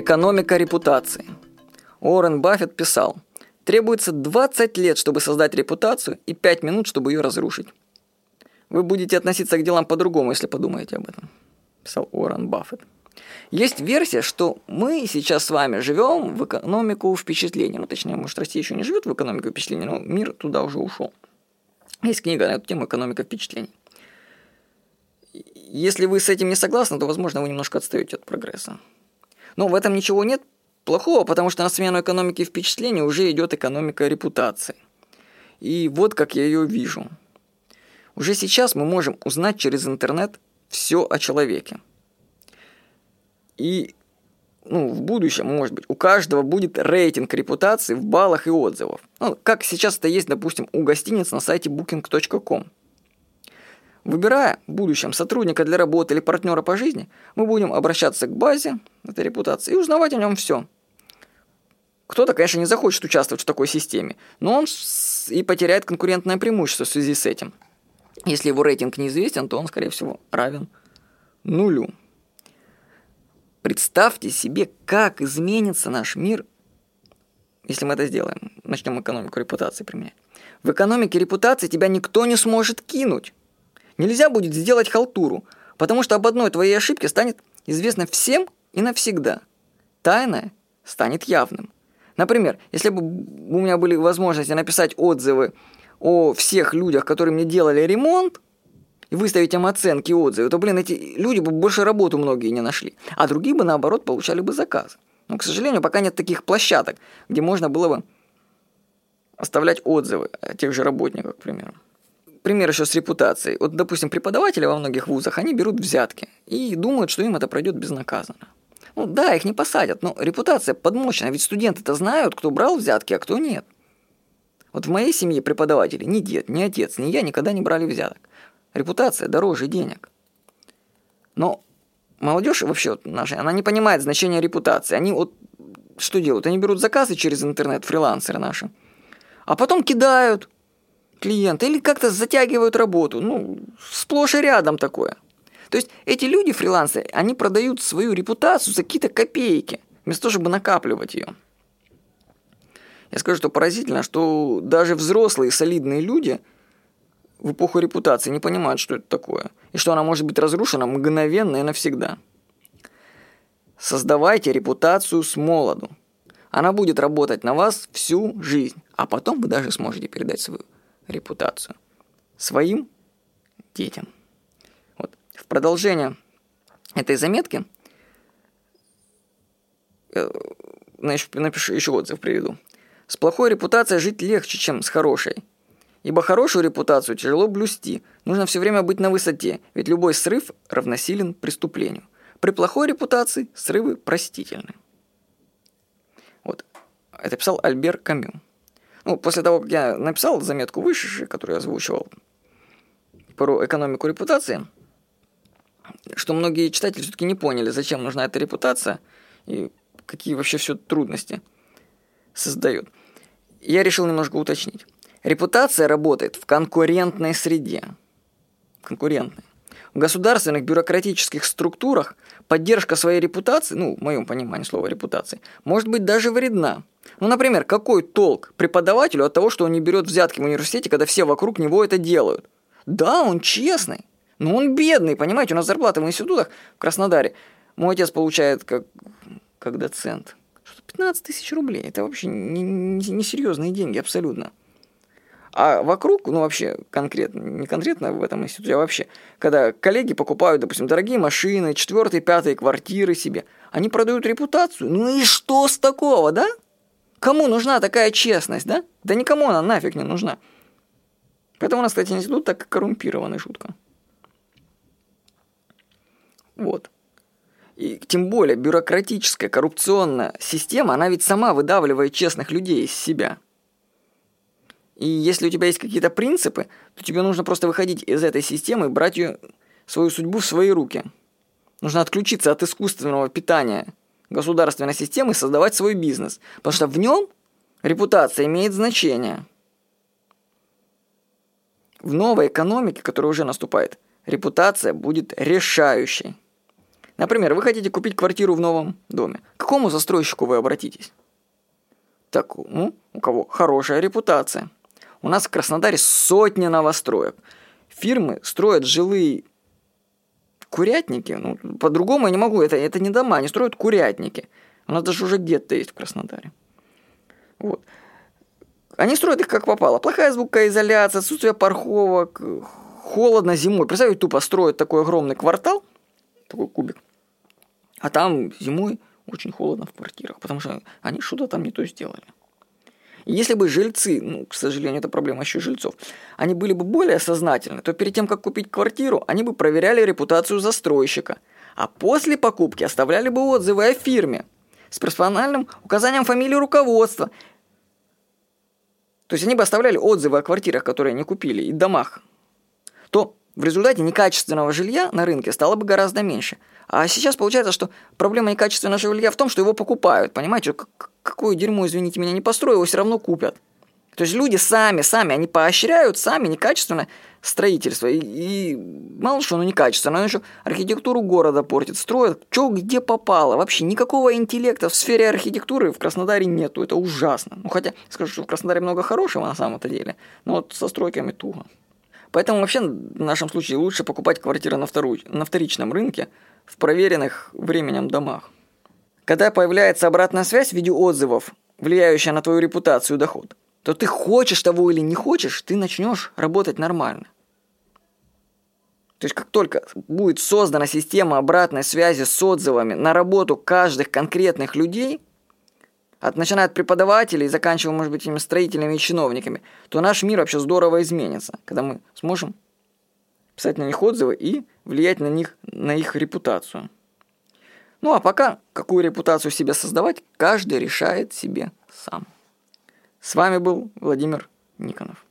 Экономика репутации. Уоррен Баффет писал, требуется 20 лет, чтобы создать репутацию и 5 минут, чтобы ее разрушить. Вы будете относиться к делам по-другому, если подумаете об этом, писал Уоррен Баффет. Есть версия, что мы сейчас с вами живем в экономику впечатлений. Ну, точнее, может, Россия еще не живет в экономику впечатлений, но мир туда уже ушел. Есть книга на эту тему «Экономика впечатлений». Если вы с этим не согласны, то, возможно, вы немножко отстаете от прогресса. Но в этом ничего нет плохого, потому что на смену экономики впечатлений уже идет экономика репутации. И вот как я ее вижу. Уже сейчас мы можем узнать через интернет все о человеке. И ну, в будущем, может быть, у каждого будет рейтинг репутации в баллах и отзывов. Ну, как сейчас это есть, допустим, у гостиниц на сайте booking.com. Выбирая в будущем сотрудника для работы или партнера по жизни, мы будем обращаться к базе этой репутации и узнавать о нем все. Кто-то, конечно, не захочет участвовать в такой системе, но он и потеряет конкурентное преимущество в связи с этим. Если его рейтинг неизвестен, то он, скорее всего, равен нулю. Представьте себе, как изменится наш мир, если мы это сделаем. Начнем экономику репутации применять. В экономике репутации тебя никто не сможет кинуть. Нельзя будет сделать халтуру, потому что об одной твоей ошибке станет известно всем и навсегда. Тайное станет явным. Например, если бы у меня были возможности написать отзывы о всех людях, которые мне делали ремонт, и выставить им оценки и отзывы, то, блин, эти люди бы больше работу многие не нашли. А другие бы, наоборот, получали бы заказ. Но, к сожалению, пока нет таких площадок, где можно было бы оставлять отзывы о тех же работниках, к примеру. Пример еще с репутацией. Вот, допустим, преподаватели во многих вузах, они берут взятки и думают, что им это пройдет безнаказанно. Ну да, их не посадят, но репутация подмочена, ведь студенты-то знают, кто брал взятки, а кто нет. Вот в моей семье преподаватели ни дед, ни отец, ни я никогда не брали взяток. Репутация дороже денег. Но молодежь вообще вот наша, она не понимает значения репутации. Они вот что делают? Они берут заказы через интернет, фрилансеры наши, а потом кидают клиента или как-то затягивают работу. Ну, сплошь и рядом такое. То есть эти люди, фрилансеры, они продают свою репутацию за какие-то копейки, вместо того, чтобы накапливать ее. Я скажу, что поразительно, что даже взрослые солидные люди в эпоху репутации не понимают, что это такое, и что она может быть разрушена мгновенно и навсегда. Создавайте репутацию с молоду. Она будет работать на вас всю жизнь, а потом вы даже сможете передать свою репутацию своим детям. Вот. В продолжение этой заметки э, напишу еще отзыв приведу. С плохой репутацией жить легче, чем с хорошей. Ибо хорошую репутацию тяжело блюсти, нужно все время быть на высоте, ведь любой срыв равносилен преступлению. При плохой репутации срывы простительны. Вот, это писал Альбер Камю. Ну, после того, как я написал заметку выше, которую я озвучивал про экономику репутации, что многие читатели все-таки не поняли, зачем нужна эта репутация и какие вообще все трудности создает. Я решил немножко уточнить. Репутация работает в конкурентной среде. Конкурентной. В государственных бюрократических структурах поддержка своей репутации, ну, в моем понимании слова репутации, может быть даже вредна. Ну, например, какой толк преподавателю от того, что он не берет взятки в университете, когда все вокруг него это делают? Да, он честный, но он бедный, понимаете, у нас зарплата в институтах в Краснодаре. Мой отец получает как, как доцент. Что 15 тысяч рублей. Это вообще несерьезные не, не деньги абсолютно. А вокруг, ну вообще конкретно, не конкретно в этом институте, а вообще, когда коллеги покупают, допустим, дорогие машины, четвертые, пятые квартиры себе, они продают репутацию. Ну и что с такого, да? Кому нужна такая честность, да? Да никому она нафиг не нужна. Поэтому у нас, кстати, институт так коррумпированный, шутка. Вот. И тем более бюрократическая коррупционная система, она ведь сама выдавливает честных людей из себя – и если у тебя есть какие-то принципы, то тебе нужно просто выходить из этой системы и брать ее, свою судьбу в свои руки. Нужно отключиться от искусственного питания государственной системы и создавать свой бизнес. Потому что в нем репутация имеет значение. В новой экономике, которая уже наступает, репутация будет решающей. Например, вы хотите купить квартиру в новом доме. Какой какому застройщику вы обратитесь? Так, ну, у кого хорошая репутация. У нас в Краснодаре сотни новостроек. Фирмы строят жилые курятники. Ну, по-другому я не могу. Это, это не дома, они строят курятники. У нас даже уже гетто есть в Краснодаре. Вот. Они строят их как попало. Плохая звукоизоляция, отсутствие парковок, холодно зимой. Представьте, тупо строят такой огромный квартал, такой кубик, а там зимой очень холодно в квартирах, потому что они что-то там не то сделали. Если бы жильцы, ну, к сожалению, это проблема еще жильцов, они были бы более сознательны, то перед тем, как купить квартиру, они бы проверяли репутацию застройщика, а после покупки оставляли бы отзывы о фирме с персональным указанием фамилии руководства. То есть они бы оставляли отзывы о квартирах, которые они купили, и домах. То в результате некачественного жилья на рынке стало бы гораздо меньше. А сейчас получается, что проблема некачественного жилья в том, что его покупают. Понимаете, какое дерьмо, извините меня, не построю, его все равно купят. То есть люди сами, сами, они поощряют сами некачественное строительство. И, и мало что оно некачественно, оно еще архитектуру города портит, строят, что где попало. Вообще никакого интеллекта в сфере архитектуры в Краснодаре нету, это ужасно. Ну хотя, скажу, что в Краснодаре много хорошего на самом-то деле, но вот со стройками туго. Поэтому вообще в нашем случае лучше покупать квартиры на, вторую, на вторичном рынке в проверенных временем домах. Когда появляется обратная связь в виде отзывов, влияющая на твою репутацию и доход, то ты хочешь того или не хочешь, ты начнешь работать нормально. То есть как только будет создана система обратной связи с отзывами на работу каждых конкретных людей – от, начиная от преподавателей и заканчивая, может быть, этими строителями и чиновниками, то наш мир вообще здорово изменится, когда мы сможем писать на них отзывы и влиять на них, на их репутацию. Ну а пока, какую репутацию себе создавать, каждый решает себе сам. С вами был Владимир Никонов.